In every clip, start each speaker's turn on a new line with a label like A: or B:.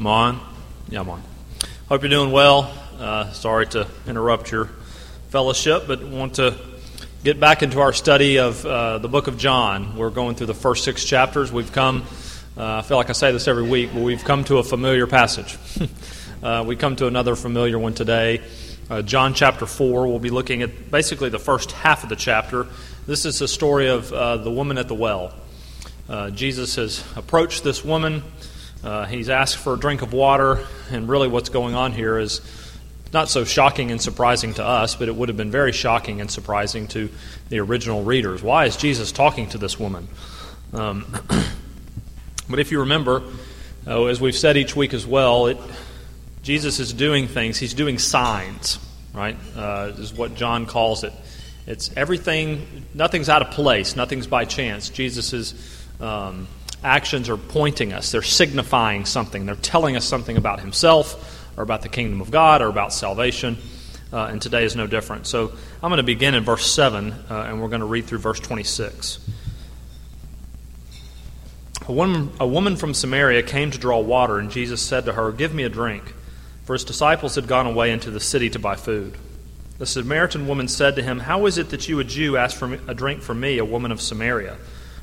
A: I'm on? Yeah, I'm on. Hope you're doing well. Uh, sorry to interrupt your fellowship, but want to get back into our study of uh, the book of John. We're going through the first six chapters. We've come, uh, I feel like I say this every week, but we've come to a familiar passage. Uh, we come to another familiar one today. Uh, John chapter 4. We'll be looking at basically the first half of the chapter. This is the story of uh, the woman at the well. Jesus has approached this woman. Uh, he's asked for a drink of water, and really what's going on here is not so shocking and surprising to us, but it would have been very shocking and surprising to the original readers. Why is Jesus talking to this woman? Um, but if you remember, uh, as we've said each week as well, it, Jesus is doing things. He's doing signs, right? Uh, is what John calls it. It's everything. Nothing's out of place. Nothing's by chance. Jesus is. Um, actions are pointing us, they're signifying something, they're telling us something about Himself or about the kingdom of God or about salvation. Uh, and today is no different. So I'm going to begin in verse 7, uh, and we're going to read through verse 26. A woman, a woman from Samaria came to draw water, and Jesus said to her, Give me a drink. For his disciples had gone away into the city to buy food. The Samaritan woman said to him, How is it that you, a Jew, ask for a drink from me, a woman of Samaria?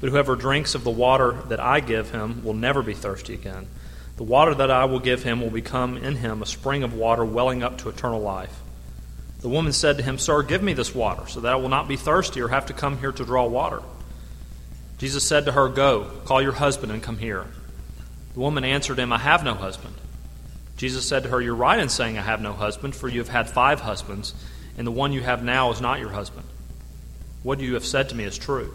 A: But whoever drinks of the water that I give him will never be thirsty again. The water that I will give him will become in him a spring of water welling up to eternal life. The woman said to him, Sir, give me this water, so that I will not be thirsty or have to come here to draw water. Jesus said to her, Go, call your husband and come here. The woman answered him, I have no husband. Jesus said to her, You're right in saying, I have no husband, for you have had five husbands, and the one you have now is not your husband. What you have said to me is true.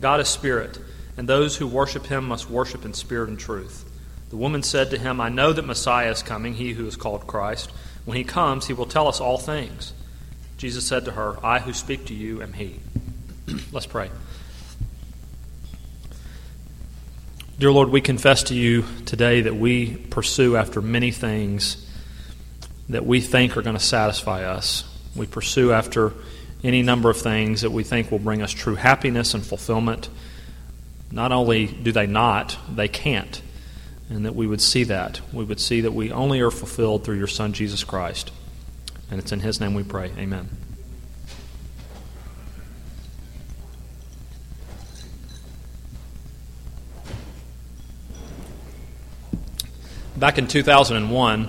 A: God is spirit, and those who worship him must worship in spirit and truth. The woman said to him, I know that Messiah is coming, he who is called Christ. When he comes, he will tell us all things. Jesus said to her, I who speak to you am he. Let's pray. Dear Lord, we confess to you today that we pursue after many things that we think are going to satisfy us. We pursue after any number of things that we think will bring us true happiness and fulfillment. Not only do they not, they can't. And that we would see that. We would see that we only are fulfilled through your Son, Jesus Christ. And it's in His name we pray. Amen. Back in 2001,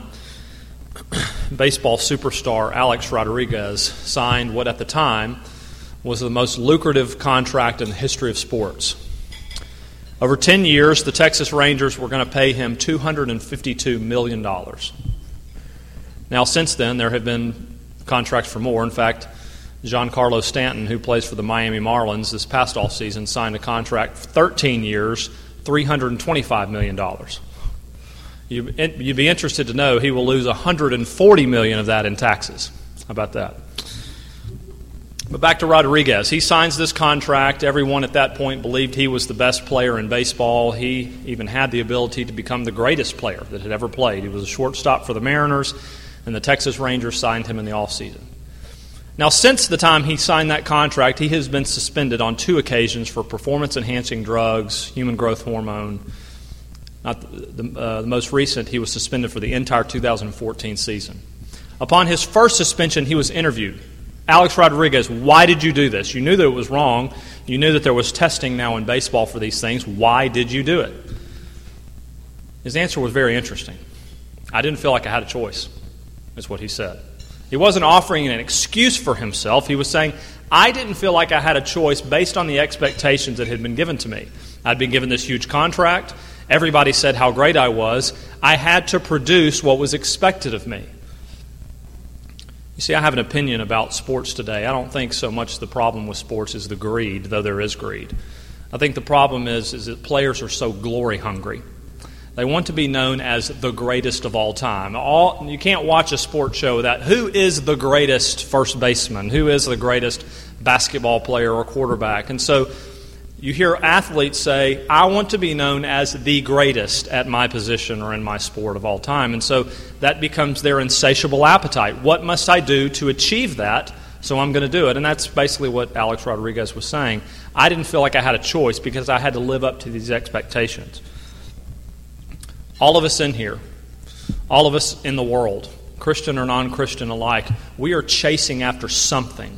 A: baseball superstar Alex Rodriguez signed what at the time was the most lucrative contract in the history of sports. Over 10 years, the Texas Rangers were going to pay him $252 million. Now, since then, there have been contracts for more. In fact, Giancarlo Stanton, who plays for the Miami Marlins this past off season, signed a contract for 13 years, $325 million. You'd be interested to know he will lose 140 million of that in taxes. How about that? But back to Rodriguez. He signs this contract. Everyone at that point believed he was the best player in baseball. He even had the ability to become the greatest player that had ever played. He was a shortstop for the Mariners, and the Texas Rangers signed him in the offseason. Now, since the time he signed that contract, he has been suspended on two occasions for performance enhancing drugs, human growth hormone, not the, the, uh, the most recent, he was suspended for the entire 2014 season. Upon his first suspension, he was interviewed. Alex Rodriguez, why did you do this? You knew that it was wrong. You knew that there was testing now in baseball for these things. Why did you do it? His answer was very interesting. I didn't feel like I had a choice, is what he said. He wasn't offering an excuse for himself. He was saying, I didn't feel like I had a choice based on the expectations that had been given to me. I'd been given this huge contract. Everybody said how great I was. I had to produce what was expected of me. You see, I have an opinion about sports today. I don't think so much the problem with sports is the greed, though there is greed. I think the problem is, is that players are so glory hungry. They want to be known as the greatest of all time. All, you can't watch a sports show without who is the greatest first baseman, who is the greatest basketball player or quarterback. And so you hear athletes say, I want to be known as the greatest at my position or in my sport of all time. And so that becomes their insatiable appetite. What must I do to achieve that? So I'm going to do it. And that's basically what Alex Rodriguez was saying. I didn't feel like I had a choice because I had to live up to these expectations. All of us in here, all of us in the world, Christian or non Christian alike, we are chasing after something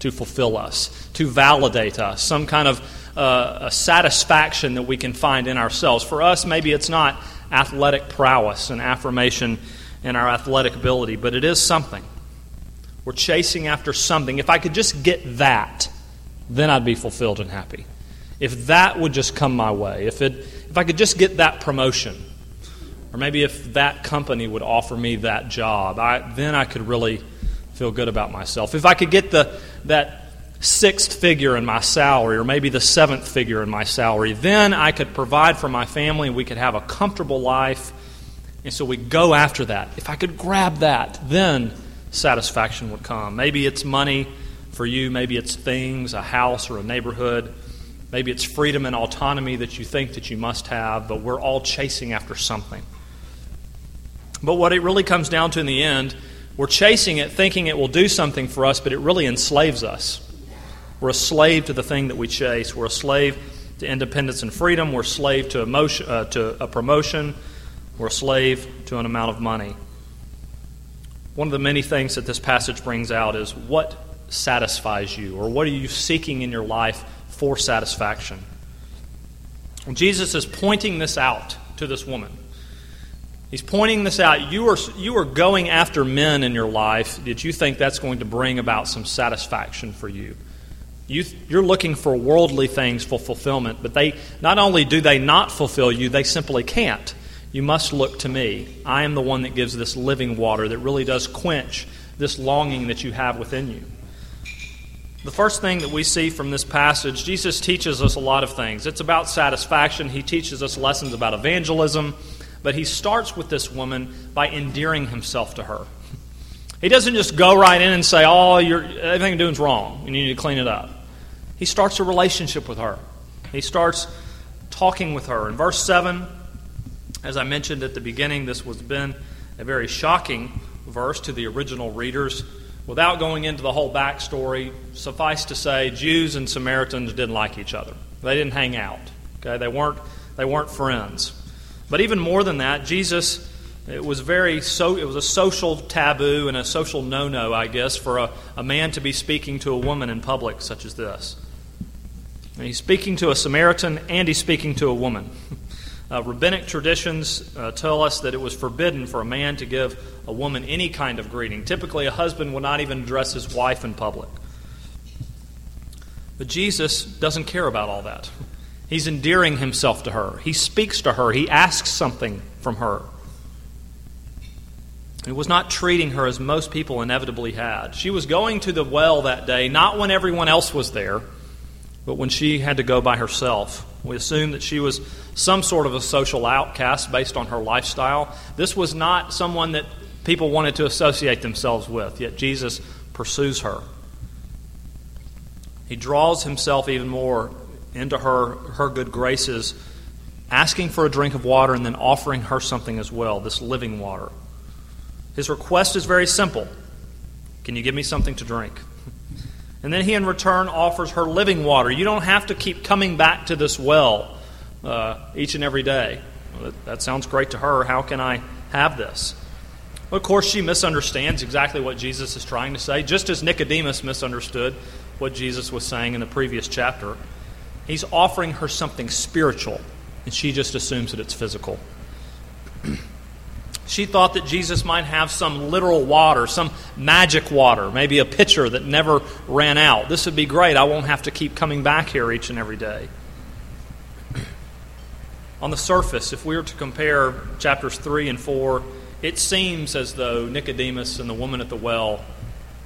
A: to fulfill us, to validate us, some kind of uh, a satisfaction that we can find in ourselves. For us, maybe it's not athletic prowess and affirmation in our athletic ability, but it is something. We're chasing after something. If I could just get that, then I'd be fulfilled and happy. If that would just come my way, if, it, if I could just get that promotion, or maybe if that company would offer me that job, I, then I could really feel good about myself. If I could get the, that sixth figure in my salary, or maybe the seventh figure in my salary, then I could provide for my family and we could have a comfortable life. And so we go after that. If I could grab that, then satisfaction would come. Maybe it's money for you, maybe it's things, a house or a neighborhood. Maybe it's freedom and autonomy that you think that you must have, but we're all chasing after something. But what it really comes down to in the end we're chasing it thinking it will do something for us, but it really enslaves us. We're a slave to the thing that we chase. We're a slave to independence and freedom. We're a slave to, emotion, uh, to a promotion. We're a slave to an amount of money. One of the many things that this passage brings out is what satisfies you, or what are you seeking in your life for satisfaction? Jesus is pointing this out to this woman. He's pointing this out. You are, you are going after men in your life that you think that's going to bring about some satisfaction for you. You. You're looking for worldly things for fulfillment, but they not only do they not fulfill you, they simply can't. You must look to me. I am the one that gives this living water that really does quench this longing that you have within you. The first thing that we see from this passage, Jesus teaches us a lot of things. It's about satisfaction. He teaches us lessons about evangelism. But he starts with this woman by endearing himself to her. He doesn't just go right in and say, Oh, everything you're doing is wrong. You need to clean it up. He starts a relationship with her. He starts talking with her. In verse 7, as I mentioned at the beginning, this was been a very shocking verse to the original readers. Without going into the whole backstory, suffice to say, Jews and Samaritans didn't like each other. They didn't hang out. Okay? They weren't, they weren't friends. But even more than that, Jesus it was very so it was a social taboo and a social no-no, I guess, for a, a man to be speaking to a woman in public such as this. And he's speaking to a Samaritan and he's speaking to a woman. Uh, rabbinic traditions uh, tell us that it was forbidden for a man to give a woman any kind of greeting. Typically, a husband would not even address his wife in public. But Jesus doesn't care about all that. He's endearing himself to her. He speaks to her. He asks something from her. He was not treating her as most people inevitably had. She was going to the well that day, not when everyone else was there, but when she had to go by herself. We assume that she was some sort of a social outcast based on her lifestyle. This was not someone that people wanted to associate themselves with, yet Jesus pursues her. He draws himself even more into her, her good graces, asking for a drink of water and then offering her something as well, this living water. His request is very simple Can you give me something to drink? And then he, in return, offers her living water. You don't have to keep coming back to this well uh, each and every day. Well, that, that sounds great to her. How can I have this? Of course, she misunderstands exactly what Jesus is trying to say, just as Nicodemus misunderstood what Jesus was saying in the previous chapter. He's offering her something spiritual, and she just assumes that it's physical. She thought that Jesus might have some literal water, some magic water, maybe a pitcher that never ran out. This would be great. I won't have to keep coming back here each and every day. On the surface, if we were to compare chapters 3 and 4, it seems as though Nicodemus and the woman at the well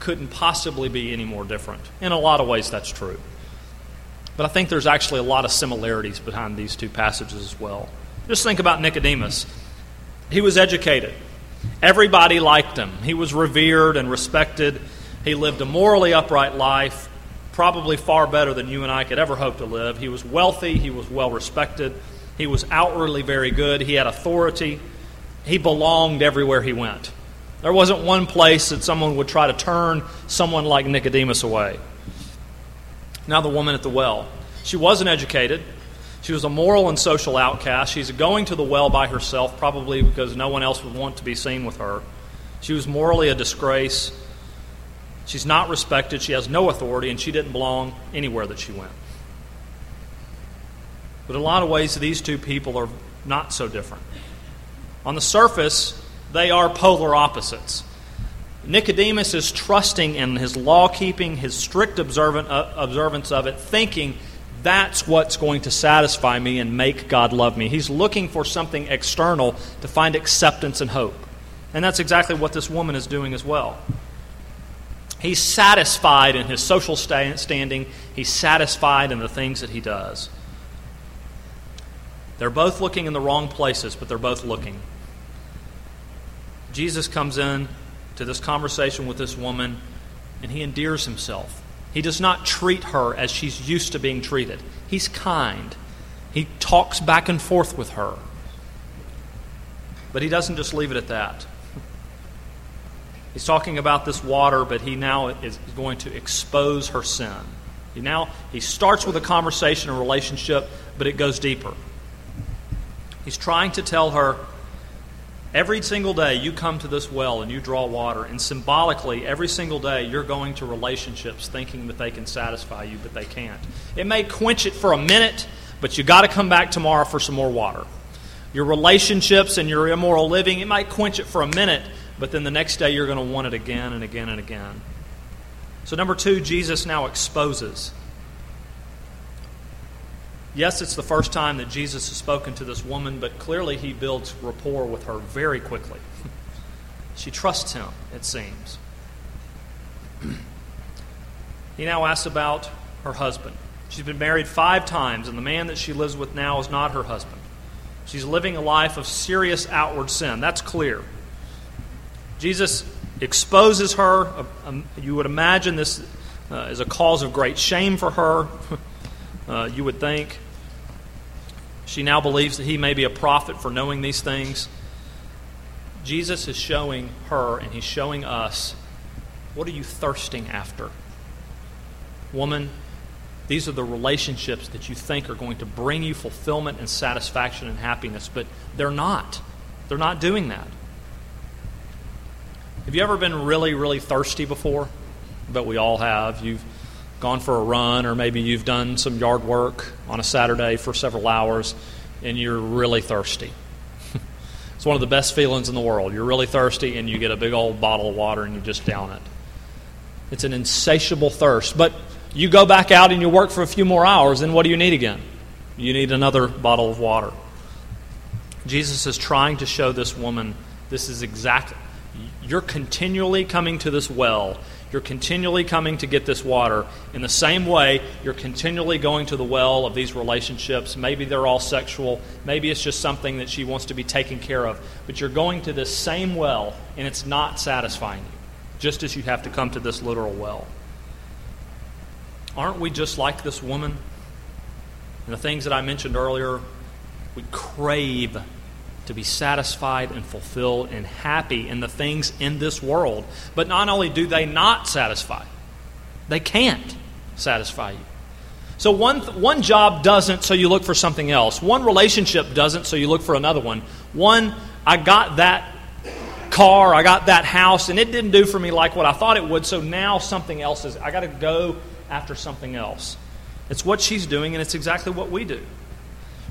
A: couldn't possibly be any more different. In a lot of ways, that's true. But I think there's actually a lot of similarities behind these two passages as well. Just think about Nicodemus. He was educated, everybody liked him, he was revered and respected. He lived a morally upright life, probably far better than you and I could ever hope to live. He was wealthy, he was well respected, he was outwardly very good, he had authority, he belonged everywhere he went. There wasn't one place that someone would try to turn someone like Nicodemus away. Now, the woman at the well. She wasn't educated. She was a moral and social outcast. She's going to the well by herself, probably because no one else would want to be seen with her. She was morally a disgrace. She's not respected. She has no authority, and she didn't belong anywhere that she went. But in a lot of ways, these two people are not so different. On the surface, they are polar opposites. Nicodemus is trusting in his law keeping, his strict observant, uh, observance of it, thinking that's what's going to satisfy me and make God love me. He's looking for something external to find acceptance and hope. And that's exactly what this woman is doing as well. He's satisfied in his social standing, he's satisfied in the things that he does. They're both looking in the wrong places, but they're both looking. Jesus comes in to this conversation with this woman and he endears himself. He does not treat her as she's used to being treated. He's kind. He talks back and forth with her. But he doesn't just leave it at that. He's talking about this water, but he now is going to expose her sin. He now he starts with a conversation, a relationship, but it goes deeper. He's trying to tell her Every single day you come to this well and you draw water, and symbolically, every single day you're going to relationships thinking that they can satisfy you, but they can't. It may quench it for a minute, but you got to come back tomorrow for some more water. Your relationships and your immoral living, it might quench it for a minute, but then the next day you're going to want it again and again and again. So, number two, Jesus now exposes Yes, it's the first time that Jesus has spoken to this woman, but clearly he builds rapport with her very quickly. she trusts him, it seems. he now asks about her husband. She's been married five times, and the man that she lives with now is not her husband. She's living a life of serious outward sin. That's clear. Jesus exposes her. Um, you would imagine this uh, is a cause of great shame for her. Uh, you would think. She now believes that he may be a prophet for knowing these things. Jesus is showing her and he's showing us what are you thirsting after? Woman, these are the relationships that you think are going to bring you fulfillment and satisfaction and happiness, but they're not. They're not doing that. Have you ever been really, really thirsty before? But we all have. You've gone for a run, or maybe you've done some yard work on a Saturday for several hours and you're really thirsty. it's one of the best feelings in the world. You're really thirsty and you get a big old bottle of water and you just down it. It's an insatiable thirst. But you go back out and you work for a few more hours, and what do you need again? You need another bottle of water. Jesus is trying to show this woman this is exactly, you're continually coming to this well you're continually coming to get this water. In the same way, you're continually going to the well of these relationships. Maybe they're all sexual. Maybe it's just something that she wants to be taken care of. But you're going to this same well, and it's not satisfying you, just as you have to come to this literal well. Aren't we just like this woman? And the things that I mentioned earlier, we crave to be satisfied and fulfilled and happy in the things in this world. But not only do they not satisfy, they can't satisfy you. So one, one job doesn't, so you look for something else. One relationship doesn't, so you look for another one. One, I got that car, I got that house, and it didn't do for me like what I thought it would, so now something else is, I got to go after something else. It's what she's doing, and it's exactly what we do.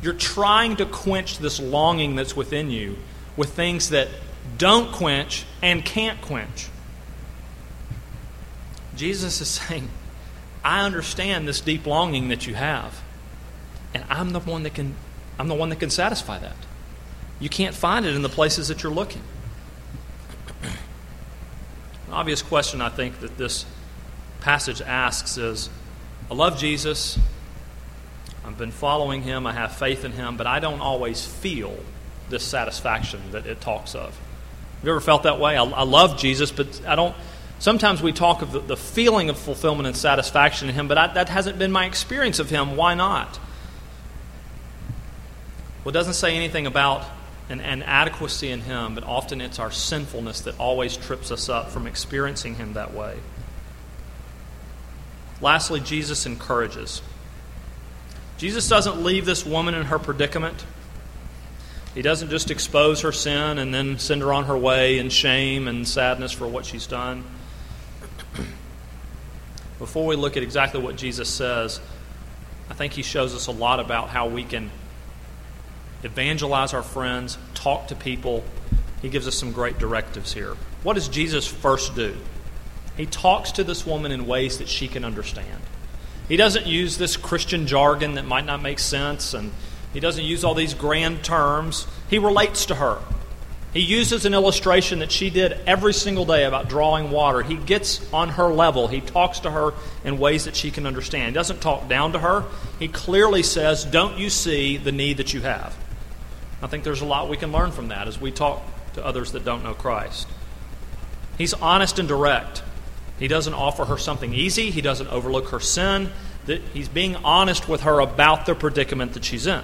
A: You're trying to quench this longing that's within you with things that don't quench and can't quench. Jesus is saying, I understand this deep longing that you have, and I'm the one that can I'm the one that can satisfy that. You can't find it in the places that you're looking. An obvious question I think that this passage asks is I love Jesus. I've been following him. I have faith in him, but I don't always feel this satisfaction that it talks of. Have you ever felt that way? I, I love Jesus, but I don't. Sometimes we talk of the, the feeling of fulfillment and satisfaction in him, but I, that hasn't been my experience of him. Why not? Well, it doesn't say anything about an, an adequacy in him, but often it's our sinfulness that always trips us up from experiencing him that way. Lastly, Jesus encourages. Jesus doesn't leave this woman in her predicament. He doesn't just expose her sin and then send her on her way in shame and sadness for what she's done. Before we look at exactly what Jesus says, I think he shows us a lot about how we can evangelize our friends, talk to people. He gives us some great directives here. What does Jesus first do? He talks to this woman in ways that she can understand. He doesn't use this Christian jargon that might not make sense, and he doesn't use all these grand terms. He relates to her. He uses an illustration that she did every single day about drawing water. He gets on her level. He talks to her in ways that she can understand. He doesn't talk down to her. He clearly says, Don't you see the need that you have? I think there's a lot we can learn from that as we talk to others that don't know Christ. He's honest and direct. He doesn't offer her something easy, he doesn't overlook her sin. He's being honest with her about the predicament that she's in.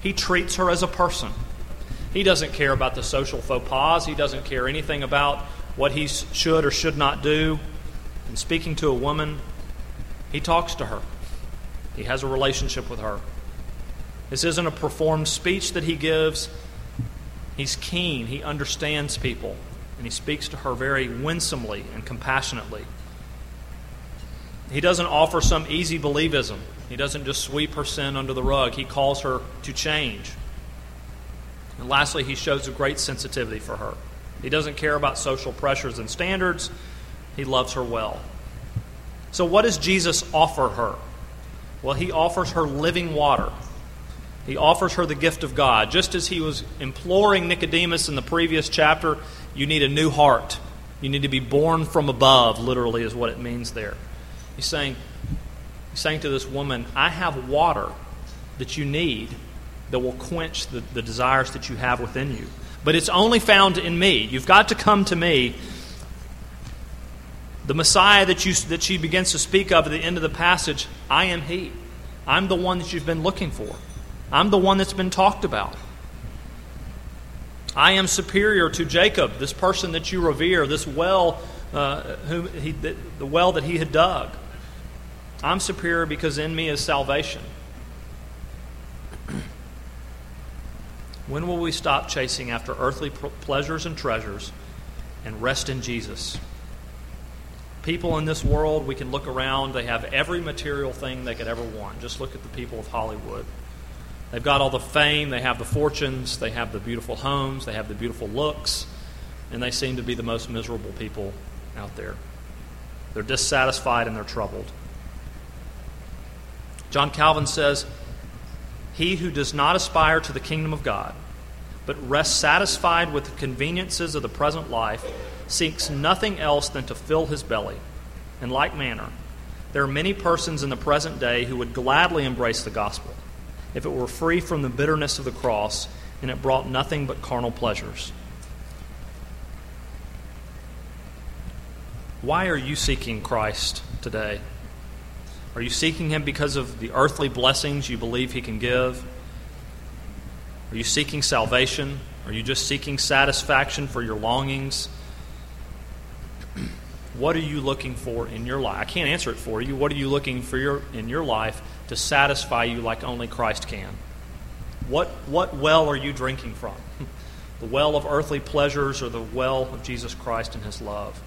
A: He treats her as a person. He doesn't care about the social faux pas. He doesn't care anything about what he should or should not do. In speaking to a woman, he talks to her. He has a relationship with her. This isn't a performed speech that he gives. He's keen. He understands people and he speaks to her very winsomely and compassionately. He doesn't offer some easy believism. He doesn't just sweep her sin under the rug. He calls her to change. And lastly, he shows a great sensitivity for her. He doesn't care about social pressures and standards, he loves her well. So, what does Jesus offer her? Well, he offers her living water. He offers her the gift of God. Just as he was imploring Nicodemus in the previous chapter, you need a new heart. You need to be born from above, literally, is what it means there. He's saying, he's saying to this woman, I have water that you need that will quench the, the desires that you have within you. But it's only found in me. You've got to come to me. The Messiah that, you, that she begins to speak of at the end of the passage, I am He. I'm the one that you've been looking for. I'm the one that's been talked about. I am superior to Jacob, this person that you revere, this well, uh, whom he, the, the well that he had dug. I'm superior because in me is salvation. when will we stop chasing after earthly pleasures and treasures and rest in Jesus? People in this world, we can look around, they have every material thing they could ever want. Just look at the people of Hollywood. They've got all the fame, they have the fortunes, they have the beautiful homes, they have the beautiful looks, and they seem to be the most miserable people out there. They're dissatisfied and they're troubled. John Calvin says, He who does not aspire to the kingdom of God, but rests satisfied with the conveniences of the present life, seeks nothing else than to fill his belly. In like manner, there are many persons in the present day who would gladly embrace the gospel if it were free from the bitterness of the cross and it brought nothing but carnal pleasures. Why are you seeking Christ today? Are you seeking Him because of the earthly blessings you believe He can give? Are you seeking salvation? Are you just seeking satisfaction for your longings? What are you looking for in your life? I can't answer it for you. What are you looking for your, in your life to satisfy you like only Christ can. What, what well are you drinking from? the well of earthly pleasures or the well of Jesus Christ and His love?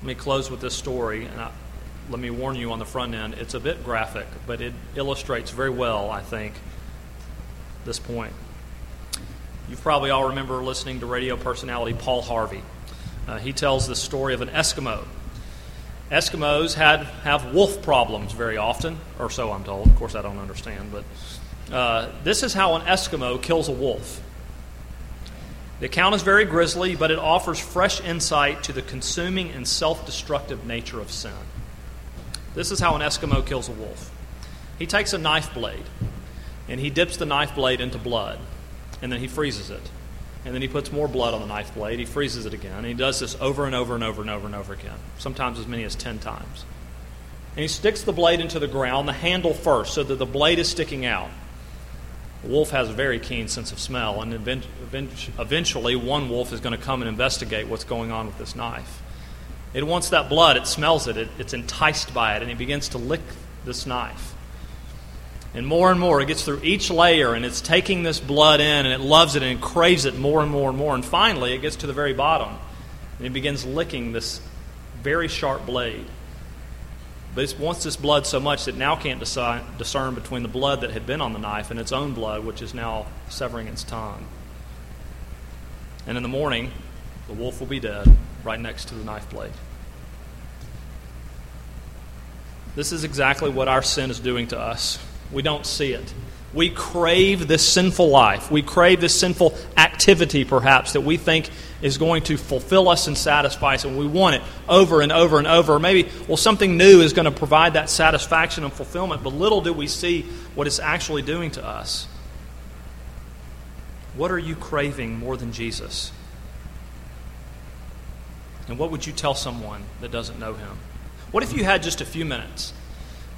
A: Let me close with this story, and I, let me warn you on the front end it's a bit graphic, but it illustrates very well, I think, this point. You probably all remember listening to radio personality Paul Harvey. Uh, he tells the story of an Eskimo. Eskimos had have wolf problems very often, or so I'm told. Of course, I don't understand, but uh, this is how an Eskimo kills a wolf. The account is very grisly, but it offers fresh insight to the consuming and self destructive nature of sin. This is how an Eskimo kills a wolf. He takes a knife blade and he dips the knife blade into blood and then he freezes it. And then he puts more blood on the knife blade. He freezes it again. And he does this over and over and over and over and over again, sometimes as many as 10 times. And he sticks the blade into the ground, the handle first, so that the blade is sticking out. The wolf has a very keen sense of smell, and eventually one wolf is going to come and investigate what's going on with this knife. It wants that blood, it smells it, it it's enticed by it, and he begins to lick this knife. And more and more, it gets through each layer and it's taking this blood in and it loves it and it craves it more and more and more. And finally, it gets to the very bottom and it begins licking this very sharp blade. But it wants this blood so much that it now can't discern between the blood that had been on the knife and its own blood, which is now severing its tongue. And in the morning, the wolf will be dead right next to the knife blade. This is exactly what our sin is doing to us. We don't see it. We crave this sinful life. We crave this sinful activity, perhaps, that we think is going to fulfill us and satisfy us, and we want it over and over and over. Maybe, well, something new is going to provide that satisfaction and fulfillment, but little do we see what it's actually doing to us. What are you craving more than Jesus? And what would you tell someone that doesn't know him? What if you had just a few minutes?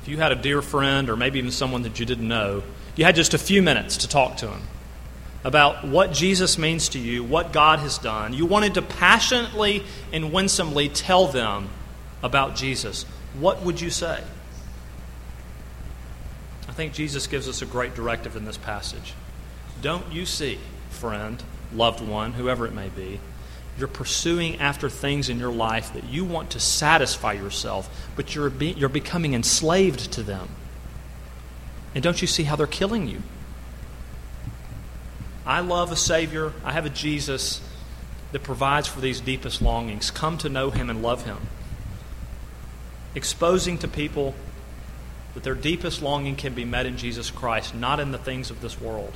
A: If you had a dear friend or maybe even someone that you didn't know, you had just a few minutes to talk to him about what Jesus means to you, what God has done. You wanted to passionately and winsomely tell them about Jesus. What would you say? I think Jesus gives us a great directive in this passage. Don't you see, friend, loved one, whoever it may be, you're pursuing after things in your life that you want to satisfy yourself, but you're, be, you're becoming enslaved to them. And don't you see how they're killing you? I love a Savior. I have a Jesus that provides for these deepest longings. Come to know Him and love Him. Exposing to people that their deepest longing can be met in Jesus Christ, not in the things of this world.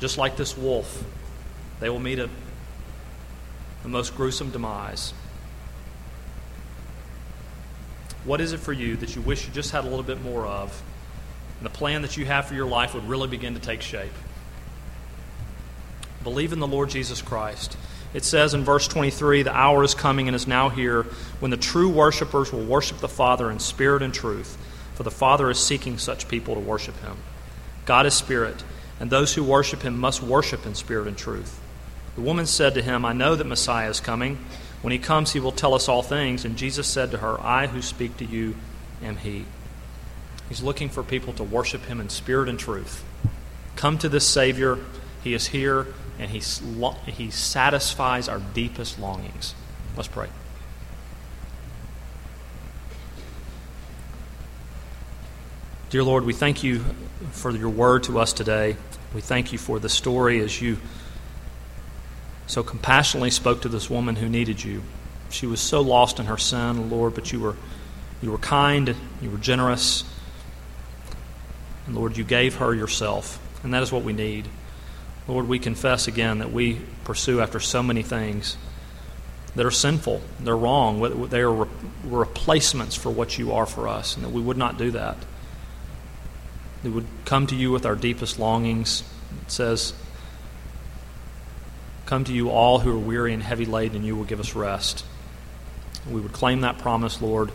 A: Just like this wolf, they will meet a the most gruesome demise. What is it for you that you wish you just had a little bit more of? And the plan that you have for your life would really begin to take shape. Believe in the Lord Jesus Christ. It says in verse 23 the hour is coming and is now here when the true worshipers will worship the Father in spirit and truth, for the Father is seeking such people to worship him. God is spirit, and those who worship him must worship in spirit and truth. The woman said to him, I know that Messiah is coming. When he comes, he will tell us all things. And Jesus said to her, I who speak to you am he. He's looking for people to worship him in spirit and truth. Come to this Savior. He is here, and he, he satisfies our deepest longings. Let's pray. Dear Lord, we thank you for your word to us today. We thank you for the story as you so compassionately spoke to this woman who needed you. She was so lost in her sin, Lord, but you were, you were kind, you were generous. And Lord, you gave her yourself. And that is what we need. Lord, we confess again that we pursue after so many things that are sinful, they're wrong, they are re- replacements for what you are for us, and that we would not do that. We would come to you with our deepest longings. It says, Come to you, all who are weary and heavy laden, and you will give us rest. We would claim that promise, Lord,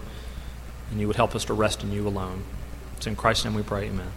A: and you would help us to rest in you alone. It's in Christ's name we pray, amen.